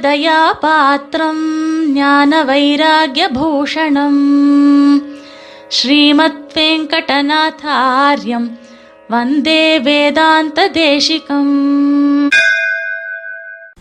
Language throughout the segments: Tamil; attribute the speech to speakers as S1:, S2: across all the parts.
S1: ராமானுஜதயாபாத்திரம் ஞான வைராகியபூஷணம் ஸ்ரீமத் வெங்கடநாதாரியம்
S2: வந்தே வேதாந்த தேசிகம்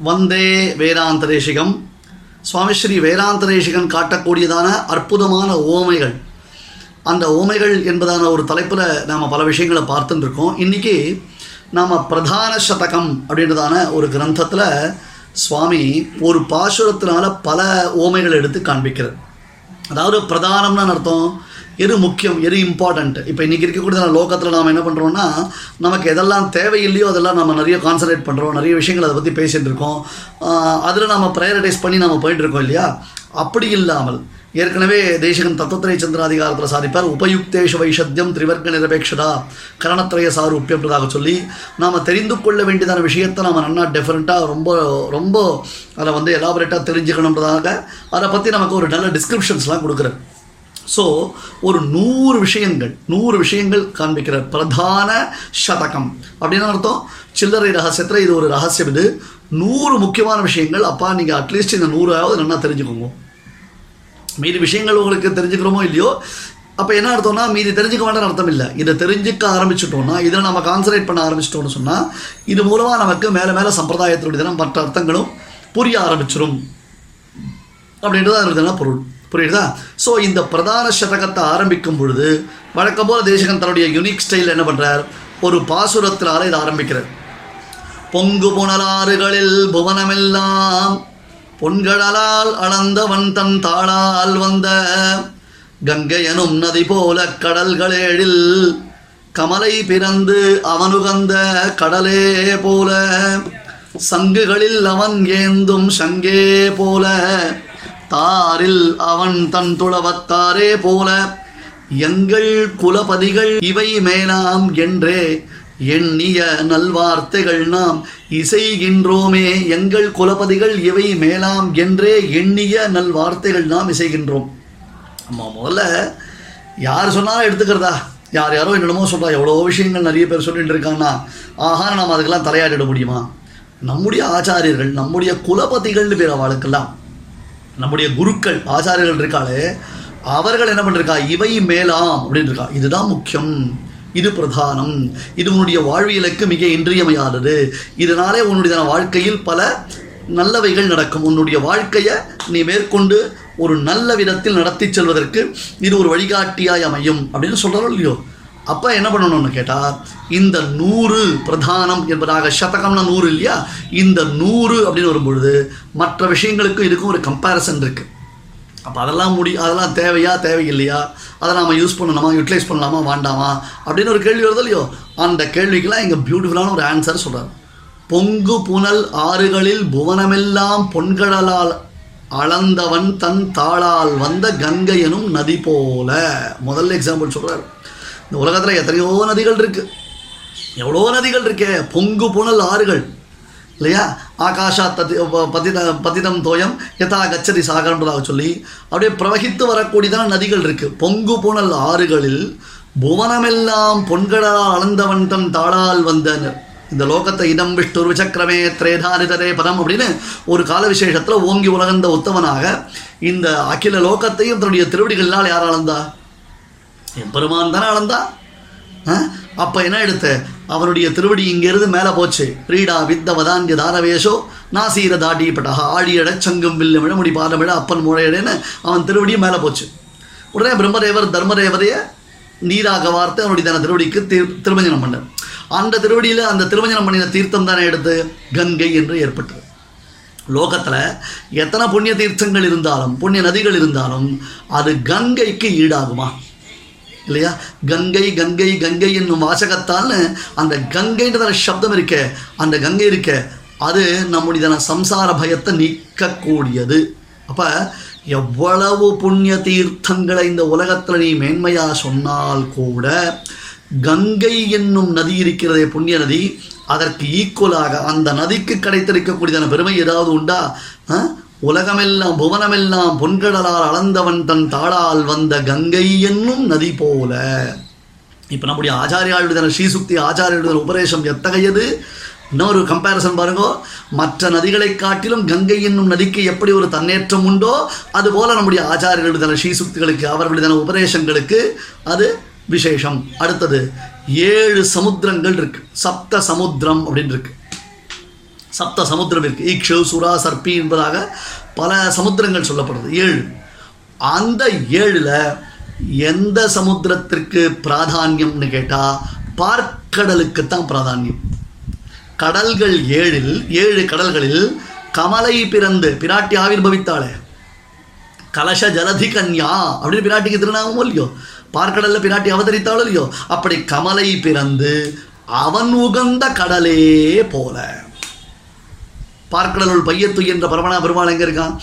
S2: வந்தே வேதாந்த தேசிகம் சுவாமி ஸ்ரீ வேதாந்த தேசிகன் காட்டக்கூடியதான அற்புதமான ஓமைகள் அந்த ஓமைகள் என்பதான ஒரு தலைப்பில் நாம் பல விஷயங்களை பார்த்துட்டுருக்கோம் இன்னைக்கு நாம் பிரதான சதகம் அப்படின்றதான ஒரு கிரந்தத்தில் சுவாமி ஒரு பாசுரத்தினால பல ஓமைகள் எடுத்து காண்பிக்கிறது. அதாவது பிரதானம்னு அர்த்தம்? எது முக்கியம்? எது இம்பார்ட்டண்ட் இப்போ இன்றைக்கி இருக்கக்கூடிய லோகத்தில் நாம் என்ன பண்ணுறோன்னா நமக்கு எதெல்லாம் தேவையில்லையோ அதெல்லாம் நம்ம நிறைய கான்சன்ட்ரேட் பண்ணுறோம் நிறைய விஷயங்கள் அதை பற்றி பேசிகிட்டு இருக்கோம். அதில் நம்ம ப்ரையாரிட்டைஸ் பண்ணி நம்ம போயிட்டுருக்கோம் இல்லையா? அப்படி இல்லாமல் ஏற்கனவே தேசகன் தத்துவத்திரை சந்திராதிகாரத்தில் சாதிப்பார் உபயுக்தேஷ வைஷத்தியம் திரிவர்க்க நிரபேட்சதா கரணத்திரய சாரூப்பியன்றதாக சொல்லி நாம் தெரிந்து கொள்ள வேண்டியதான விஷயத்தை நாம் நல்லா டெஃபரெண்ட்டாக ரொம்ப ரொம்ப அதை வந்து எலாபரேட்டாக தெரிஞ்சுக்கணுன்றதாக அதை பற்றி நமக்கு ஒரு நல்ல டிஸ்கிரிப்ஷன்ஸ்லாம் கொடுக்குறாரு. ஸோ ஒரு நூறு விஷயங்கள் நூறு விஷயங்கள் காண்பிக்கிற பிரதான சதகம். அப்படின்னு அர்த்தம்? சில்லறை ரகசியத்தில் இது ஒரு ரகசியம் இது. நூறு முக்கியமான விஷயங்கள். அப்பா நீங்கள் அட்லீஸ்ட் இந்த நூறாவது நல்லா தெரிஞ்சுக்கோங்க. மீதி விஷயங்கள் உங்களுக்கு தெரிஞ்சுக்கிறோமோ இல்லையோ? அப்போ என்ன அர்த்தம்னா மீதி தெரிஞ்சுக்க வேண்டாம்னு அர்த்தம் இல்லை இதை தெரிஞ்சுக்க ஆரம்பிச்சிட்டோம்னா இதில் நம்ம கான்சன்ட்ரேட் பண்ண ஆரம்பிச்சிட்டோம்னு சொன்னால் இது மூலமாக நமக்கு மேலே மேலே சம்பிரதாயத்தினுடைய மற்ற அர்த்தங்களும் புரிய ஆரம்பிச்சிடும் அப்படின்றது அதனுடைய பொருள். புரியுதா? ஸோ இந்த பிரதான சதகத்தை ஆரம்பிக்கும் பொழுது வழக்கம் போல தேசகன் தன்னுடைய யுனிக் ஸ்டைல் என்ன பண்ணுறார் ஒரு பாசுரத்தினால இதை ஆரம்பிக்கிறார். பொங்கு புனலாறுகளில் புவனமெல்லாம் பொன்கடலால் அளந்தவன் தன் தாளால் வந்த கங்கையனும் நதி போல கடல்களேழில் கமலை பிறந்து அவனுகந்த கடலே போல சங்குகளில் அவன் ஏந்தும் சங்கே போல தாரில் அவன் தன் துளவத்தாரே போல எங்கள் குலபதிகள் இவை மேலாம் என்றே எண்ணிய நல்வார்த்தைகள் நாம் இசைகின்றோமே எங்கள் குலபதிகள் இவை மேலாம் என்றே எண்ணிய நல்வார்த்தைகள் நாம் இசைகின்றோம். ஆமாம் முதல்ல யார் சொன்னாலும் எடுத்துக்கிறதா? யார் யாரோ என்னென்னமோ சொல்கிறா எவ்வளோ விஷயங்கள் நிறைய பேர் சொல்லிட்டு இருக்காங்கன்னா ஆஹா நாம் அதுக்கெல்லாம் தலையாடிட முடியுமா? நம்முடைய ஆச்சாரியர்கள் நம்முடைய குலபதிகள்னு பேர் அவளுக்கெல்லாம். நம்முடைய குருக்கள் ஆச்சாரியர்கள் இருக்காளே அவர்கள் என்ன பண்ணிருக்கா? இவை மேலாம் அப்படின்னு இருக்கா. இதுதான் முக்கியம். இது பிரதானம். இது உன்னுடைய வாழ்வியலுக்கு மிக இன்றியமையாதது. இதனாலே உன்னுடைய வாழ்க்கையில் பல நல்லவைகள் நடக்கும். உன்னுடைய வாழ்க்கையை நீ மேற்கொண்டு ஒரு நல்ல விதத்தில் நடத்தி செல்வதற்கு இது ஒரு வழிகாட்டியாய் அமையும். அப்படின்னு சொல்கிறோம் இல்லையோ? அப்போ என்ன பண்ணணும்னு கேட்டால் இந்த நூறு பிரதானம் என்பதாக சதகம்னா நூறு இல்லையா? இந்த நூறு அப்படின்னு வரும்பொழுது மற்ற விஷயங்களுக்கும் இதுக்கும் ஒரு கம்பேரிசன் இருக்குது அப்போ அதெல்லாம் முடி அதெல்லாம் தேவையா தேவையில்லையா? அதை நாம் யூஸ் பண்ணணுமா யூட்டிலைஸ் பண்ணலாமா வேண்டாமா? அப்படின்னு ஒரு கேள்வி வருது இல்லையோ? அந்த கேள்விக்கெல்லாம் இங்கே பியூட்டிஃபுல்லான ஒரு ஆன்சர் சொல்கிறார் பொங்கு புனல் ஆறுகளில் புவனமெல்லாம் பொன்கடலால் அளந்தவன் தன் தாளால் வந்த கங்கை எனும் நதி போல. முதல் எக்ஸாம்பிள் சொல்கிறார் இந்த உலகத்தில் எத்தனையோ நதிகள் இருக்குது எவ்வளோ நதிகள் இருக்கே. பொங்கு புனல் ஆறுகள். இல்லையா? ஆகாஷா ததி பதித பதிதம் தோயம் யதா கச்சதி சாகரன்றதாக சொல்லி அப்படியே பிரவகித்து வரக்கூடியதான நதிகள் இருக்குது பொங்கு புனல் ஆறுகளில் புவனமெல்லாம் பொன்கடலால் அளந்தவன் தன் தாளால் வந்தனர். இந்த லோகத்தை இதம் விஷ்ணு விசக்கிரமே திரேதாரிதரே பதம் அப்படின்னு ஒரு கால விசேஷத்தில் ஓங்கி உலகந்த உத்தவனாக இந்த அகில லோகத்தையும் தன்னுடைய திருவடிகளால் யார் அளந்தா? என் பெருமான் தானே அளந்தா? அப்போ என்ன எடுத்த அவனுடைய திருவடி இங்கிருந்து மேலே போச்சு. ரீடா வித்த வதான்ய தாரவேஷோ நாசீர தாட்டிப்பட்டா ஆழியட சங்கம் வில்லமிட முடி பாதமிழ அப்பன் முழையடன்னு அவன் திருவடியும் மேலே போச்சு. உடனே பிரம்மதேவர் தர்மதேவதையை நீராக வார்த்தை அவனுடைய தன திருவடிக்கு தீர் திருமஞ்சனம் பண்ணார். அந்த திருவடியில் அந்த திருமஞ்சனம் பண்ணின தீர்த்தம் தானே எடுத்து? கங்கை என்று ஏற்பட்டது. லோகத்தில் எத்தனை புண்ணிய தீர்த்தங்கள் இருந்தாலும் புண்ணிய நதிகள் இருந்தாலும் அது கங்கைக்கு ஈடாகுமா? இல்லையா? கங்கை கங்கை கங்கை என்னும் வாசகத்தால் அந்த கங்கைன்றதான சப்தம் இருக்க. அந்த கங்கை இருக்க. அது நம்முடையதான சம்சார பயத்தை நீக்கக்கூடியது. அப்போ எவ்வளவு புண்ணிய தீர்த்தங்களை இந்த உலகத்தில் நீ மேன்மையாக சொன்னால் கூட கங்கை என்னும் நதி இருக்கிறதே புண்ணிய நதி அதற்கு ஈக்குவலாக அந்த நதிக்கு கிடைத்திருக்கக்கூடியதான பெருமை ஏதாவது உண்டா? ஆ? உலகமெல்லாம் புவனமெல்லாம் பொன்கடலால் அளந்தவன் தன் தாளால் வந்த கங்கை என்னும் நதி போல. இப்போ நம்முடைய ஆச்சாரியாளுடைய ஸ்ரீசுக்தி ஆச்சாரியுடைய உபதேசம் எத்தகையது? இன்னொரு கம்பேரிசன் பாருங்கோ. மற்ற நதிகளை காட்டிலும் கங்கை என்னும் நதிக்கு எப்படி ஒரு தன்னேற்றம் உண்டோ அதுபோல நம்முடைய ஆச்சாரியர்களுடைய ஸ்ரீசுக்திகளுக்கு அவர்களுடைய உபதேசங்களுக்கு அது விசேஷம். அடுத்தது ஏழு சமுத்திரங்கள் இருக்கு. சப்த சமுத்திரம் அப்படின்னு இருக்கு. சப்த சமுத்திரம் இருக்குது ஈக்ஷு சுரா சர்ப்பி என்பதாக பல சமுத்திரங்கள் சொல்லப்படுது. ஏழு. அந்த ஏழில் எந்த சமுத்திரத்திற்கு பிராதானியம்னு கேட்டால் பார்க்கடலுக்கு தான் பிராதானியம். கடல்கள் ஏழில் ஏழு கடல்களில் கமலை பிறந்து பிராட்டி ஆவிர்பவித்தாளே. கலச ஜலதி கன்யா அப்படின்னு பிராட்டிக்கு திருநாமம் இல்லையோ? பார்க்கடலில் பிராட்டி அவதரித்தாளோ இல்லையோ? அப்படி கமலை பிறந்து அவன் உகந்த கடலே போல. பார்க்கடலுள் பையத்து என்ற பரமனா பெருமாள் எங்கே இருக்கான்?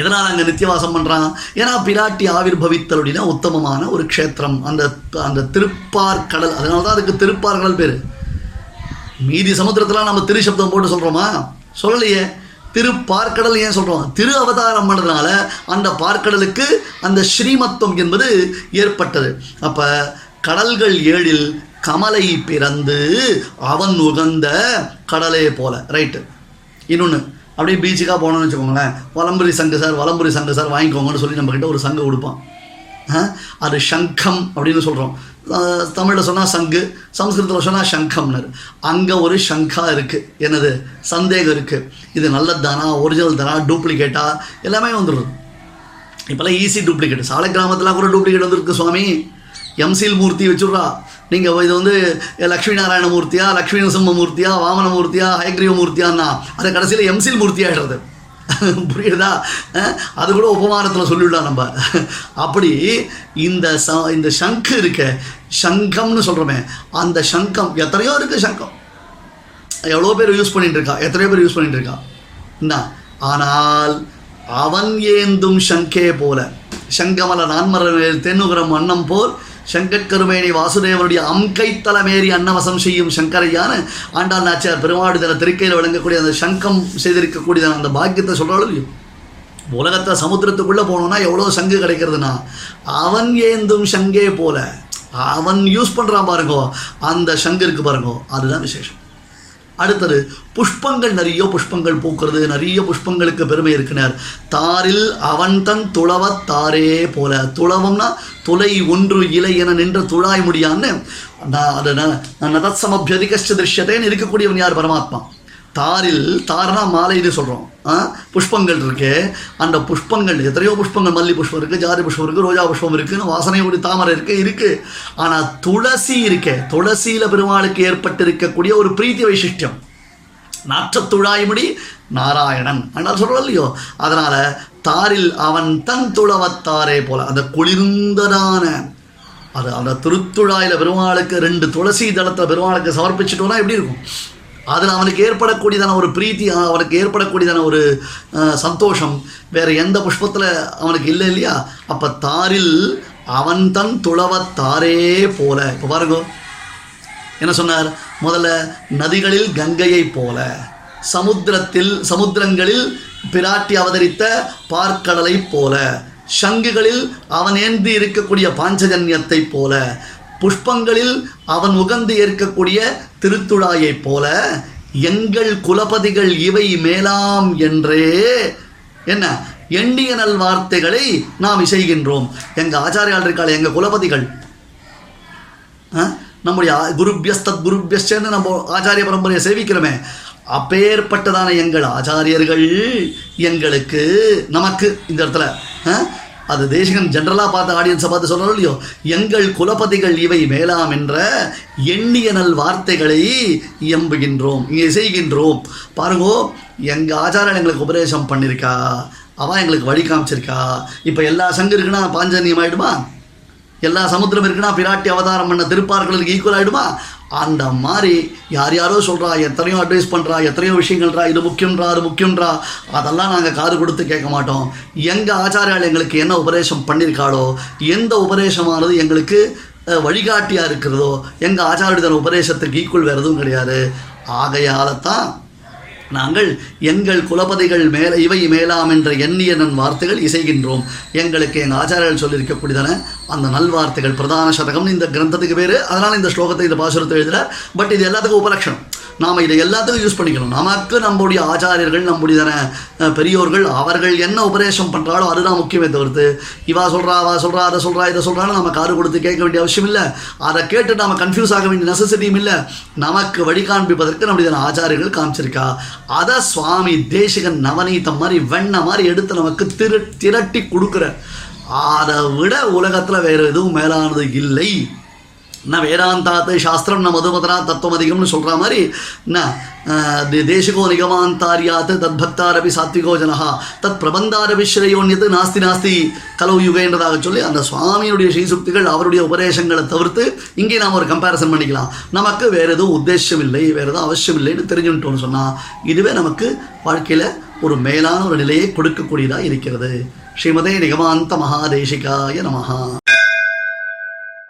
S2: எதனால் அங்கே நித்தியவாசம் பண்ணுறான் ஏன்னா பிராட்டி ஆவிர்பவித்தல் அப்படின்னா உத்தமமான ஒரு க்ஷேத்திரம். அந்த அந்த திருப்பார்கடல் அதனால தான் அதுக்கு திருப்பார்கடல் பேர். மீதி சமுத்திரத்தில் நம்ம திரு சப்தம் போட்டு சொல்கிறோமா சொல்லலையே. திரு பார்க்கடல் ஏன் சொல்கிறோம் திரு அவதாரம் பண்ணதுனால அந்த பார்க்கடலுக்கு அந்த ஸ்ரீமத்துவம் என்பது ஏற்பட்டது. அப்போ கடல்கள் ஏழில் கமலை பிறந்து அவன் உகந்த கடலே போல. ரைட்டு. இன்னொன்று அப்படியே பீச்சுக்காக போனோம்னு வச்சுக்கோங்களேன். வலம்புரி சங்கு சார் வலம்புரி சங்கு சார் வாங்கிக்கோங்கன்னு சொல்லி நம்மக்கிட்ட ஒரு சங்கு கொடுப்பான். ஆ, அது சங்கம் அப்படின்னு சொல்கிறோம் தமிழில் சொன்னால் சங்கு சம்ஸ்கிருதத்தில் சொன்னால் சங்கம்னர் அங்கே ஒரு சங்கா இருக்குது என்னது? சந்தேகம் இருக்குது இது நல்லது தானா? ஒரிஜினல் தானா? டூப்ளிகேட்டா எல்லாமே வந்துடுது. இப்போல்லாம் ஈஸி டூப்ளிகேட் சாலை கிராமத்தில் கூட டூப்ளிகேட் வந்துருக்கு சுவாமி. எம்சில் மூர்த்தி வச்சுட்றா. நீங்கள் இது வந்து லக்ஷ்மி நாராயண மூர்த்தியா லக்ஷ்மி நரசிம்ம மூர்த்தியா வாமன மூர்த்தியா ஹயக்ரீவ மூர்த்தியான்னா அது கடைசியில் எம்சில் மூர்த்தி ஆகிடுறது புரியுதா? அது கூட உபமானத்தில் சொல்லிவிடலாம் நம்ம. அப்படி இந்த ச இந்த சங்கு இருக்க சங்கம்னு சொல்கிறோமே அந்த சங்கம் எத்தனையோ இருக்குது சங்கம். எவ்வளோ பேர் யூஸ் பண்ணிட்டு இருக்கா எத்தனையோ பேர் யூஸ் பண்ணிட்டு இருக்கா என்ன? ஆனால் அவன் ஏந்தும் சங்கே போல. சங்கமல நான்மர தென்னுகரம் வண்ணம் போல் சங்கக்கருமேனி வாசுதேவனுடைய அம்கைத்தலமேறி அன்னவசம் செய்யும் சங்கரையான ஆண்டாள் நாச்சியார் பெருமாடுதல திருக்கையில் விளங்கக்கூடிய அந்த சங்கம் செய்திருக்கக்கூடிய அந்த பாக்கியத்தை சொல்கிறாலும் இல்லையோ? உலகத்தை சமுத்திரத்துக்குள்ளே போனோம்னா எவ்வளோ சங்கு கிடைக்கிறதுனா அவன் ஏந்தும் சங்கே போல அவன் யூஸ் பண்ணுறான் பாருங்கோ அந்த சங்கு இருக்கு பாருங்கோ அதுதான் விசேஷம். அடுத்தது புஷ்பங்கள் நிறைய புஷ்பங்கள் பூக்கிறது நிறைய புஷ்பங்களுக்கு பெருமை இருக்கிறார். தாரில் அவன் தன் துளவத் தாரே போல. துளவம்னா துளை ஒன்று இலை என நின்ற துழாய் முடியான்னு நான் அதை நான் நதசமபியதிகஷ்ட திருஷ்யத்தேன்னு இருக்கக்கூடியவன் யார்? பரமாத்மா. தாரில் தார்னா மாலைன்னு சொல்கிறோம் புஷ்பங்கள் இருக்கு. அந்த புஷ்பங்கள் எத்தனையோ புஷ்பங்கள் மல்லி புஷ்பம் இருக்குது ஜாதி புஷ்பம் இருக்குது ரோஜா புஷ்பம் இருக்குன்னு வாசனையோடு தாமரை இருக்குது இருக்குது ஆனால் துளசி இருக்கே. துளசியில் பெருமாளுக்கு ஏற்பட்டிருக்கக்கூடிய ஒரு பிரீத்தி வைசிஷ்டியம் நாற்றத்துழாய்முடி நாராயணன். ஆனால் சொல்கிறோம் இல்லையோ? அதனால் தாரில் அவன் தன் துளவத்தாரே போல அந்த குளிர்ந்ததான அது அந்த திருத்துழாயில் பெருமாளுக்கு ரெண்டு துளசி தளத்தில் பெருமாளுக்கு சமர்ப்பிச்சிட்டோம்னா எப்படி இருக்கும்? அதில் அவனுக்கு ஏற்படக்கூடியதான ஒரு பிரீத்தி அவனுக்கு ஏற்படக்கூடியதான ஒரு அஹ், சந்தோஷம் வேறு எந்த புஷ்பத்தில் அவனுக்கு இல்லை இல்லையா? அப்போ தாரில் அவன் தன் துளவத்தாரே போல. இப்போ பாருங்க என்ன சொன்னார்? முதல்ல நதிகளில் கங்கையைப் போல சமுத்திரத்தில் சமுத்திரங்களில் பிராட்டி அவதரித்த பார்க்கடலைப் போல சங்குகளில் அவன் ஏந்தி இருக்கக்கூடிய பாஞ்சஜன்யத்தைப் போல புஷ்பங்களில் அவன் உகந்து ஏற்கக்கூடிய திருத்துழாயைப் போல எங்கள் குலபதிகள் இவை மேலாம் என்றே என்ன எண்ணிய நல் வார்த்தைகளை நாம் இசைகின்றோம் எங்கள் ஆச்சாரியால் இருக்காள் எங்கள் குலபதிகள் ஆ? நம்முடைய குருபியஸ்தத் குருபியஸ்டன்னு நம்ம ஆச்சாரிய பரம்பரையை சேவிக்கிறோமே அப்பேற்பட்டதான எங்கள் ஆச்சாரியர்கள் எங்களுக்கு நமக்கு இந்த இடத்துல ஆ? அது தேசிகன் ஜென்ரலாக பார்த்த ஆடியன்ஸை பார்த்து சொல்லணும் இல்லையோ? எங்கள் குலபதிகள் இவை மேலாம் என்ற எண்ணிய நல் வார்த்தைகளை இயம்புகின்றோம் இங்கே செய்கின்றோம். பாருங்கோ எங்கள் ஆச்சாரம் எங்களுக்கு உபதேசம் பண்ணியிருக்கா அவன் எங்களுக்கு வழி காமிச்சிருக்கா? இப்போ எல்லா சங்கு இருக்குன்னா பாஞ்சனியம் ஆயிடுமா? எல்லா சமுத்திரம் இருக்குன்னா பிராட்டி அவதாரம் பண்ண திருப்பார்களுக்கு ஈக்குவல் ஆகிடுமா அந்த மாதிரி யார் யாரோ சொல்கிறா எத்தனையோ அட்வைஸ் பண்ணுறா எத்தனையோ விஷயங்கள்றா இது முக்கியம்ன்றா அது முக்கியம்ன்றா அதெல்லாம் நாங்கள் காது கொடுத்து கேட்க மாட்டோம். எங்கள் ஆச்சாரியால் எங்களுக்கு என்ன உபதேசம் பண்ணியிருக்காளோ எந்த உபதேசமானது எங்களுக்கு வழிகாட்டியாக இருக்கிறதோ எங்கள் ஆச்சாரியதன உபதேசத்துக்கு ஈக்குவல் வேறு எதுவும் கிடையாது. ஆகையால தான் நாங்கள் எங்கள் குலபதிகள் மேல இவை மேலாம் என்ற எண்ணிய நன் வார்த்தைகள் இசைகின்றோம். எங்களுக்கு எங்கள் ஆச்சாரியர்கள் சொல்லியிருக்கக்கூடியதான அந்த நல்வார்த்தைகள் பிரதான சதகம் இந்த கிரந்தத்துக்கு பேர். அதனால் இந்த ஸ்லோகத்தை இந்த பாசுரத்தை எழுதுகிறார் பட் இது எல்லாத்துக்கும் உபலட்சணம். நாம் இதை எல்லாத்துக்கும் யூஸ் பண்ணிக்கணும். நமக்கு நம்முடைய ஆச்சாரியர்கள் நம்முடைய பெரியோர்கள் அவர்கள் என்ன உபதேசம் பண்ணுறாலோ அதுதான் முக்கியமே தவிர்த்து இவா சொல்கிறா அவா சொல்கிறா அதை சொல்கிறா இதை சொல்கிறான்னு நம்ம காது கொடுத்து கேட்க வேண்டிய அவசியம் இல்லை. அதை கேட்டு நம்ம கன்ஃபியூஸ் ஆக வேண்டிய நெசசிட்டியும் இல்லை. நமக்கு வழி காண்பிப்பதற்கு நம்முடைய ஆச்சாரியர்கள் காமிச்சிருக்கா. அதை சுவாமி தேசிகன் நவநீதம் மாதிரி வெண்ணை மாதிரி எடுத்து நமக்கு திரு திரட்டி கொடுக்குற. அதை விட உலகத்தில் வேறு எதுவும் மேலானது இல்லை. நான் வேதாந்தாத்து சாஸ்திரம் ந மதுமதனா தத்துவமதிகம்னு சொல்கிற மாதிரி நான் தேசிகோ நிகமாந்தாரியாத்து தத்பக்தாரபி சாத்விகோ ஜனஹா. தத் பிரபந்தாரபி ஸ்ரேயோன்யத்து நாஸ்தி நாஸ்தி கலவு யுகன்றதாக சொல்லி அந்த சுவாமியுடைய ஸ்ரீசுக்திகள் அவருடைய உபதேசங்களை தவிர்த்து இங்கே நாம் ஒரு கம்பேரிசன் பண்ணிக்கலாம். நமக்கு வேறு எதுவும் உத்தேசம் இல்லை வேறு எதுவும் அவசியம் இல்லைன்னு தெரிஞ்சுட்டோம்னு சொன்னால் இதுவே நமக்கு வாழ்க்கையில் ஒரு மேலான ஒரு நிலையை கொடுக்கக்கூடியதாக இருக்கிறது. ஸ்ரீமதே நிகமாந்த மகாதேசிகாய நமஹா.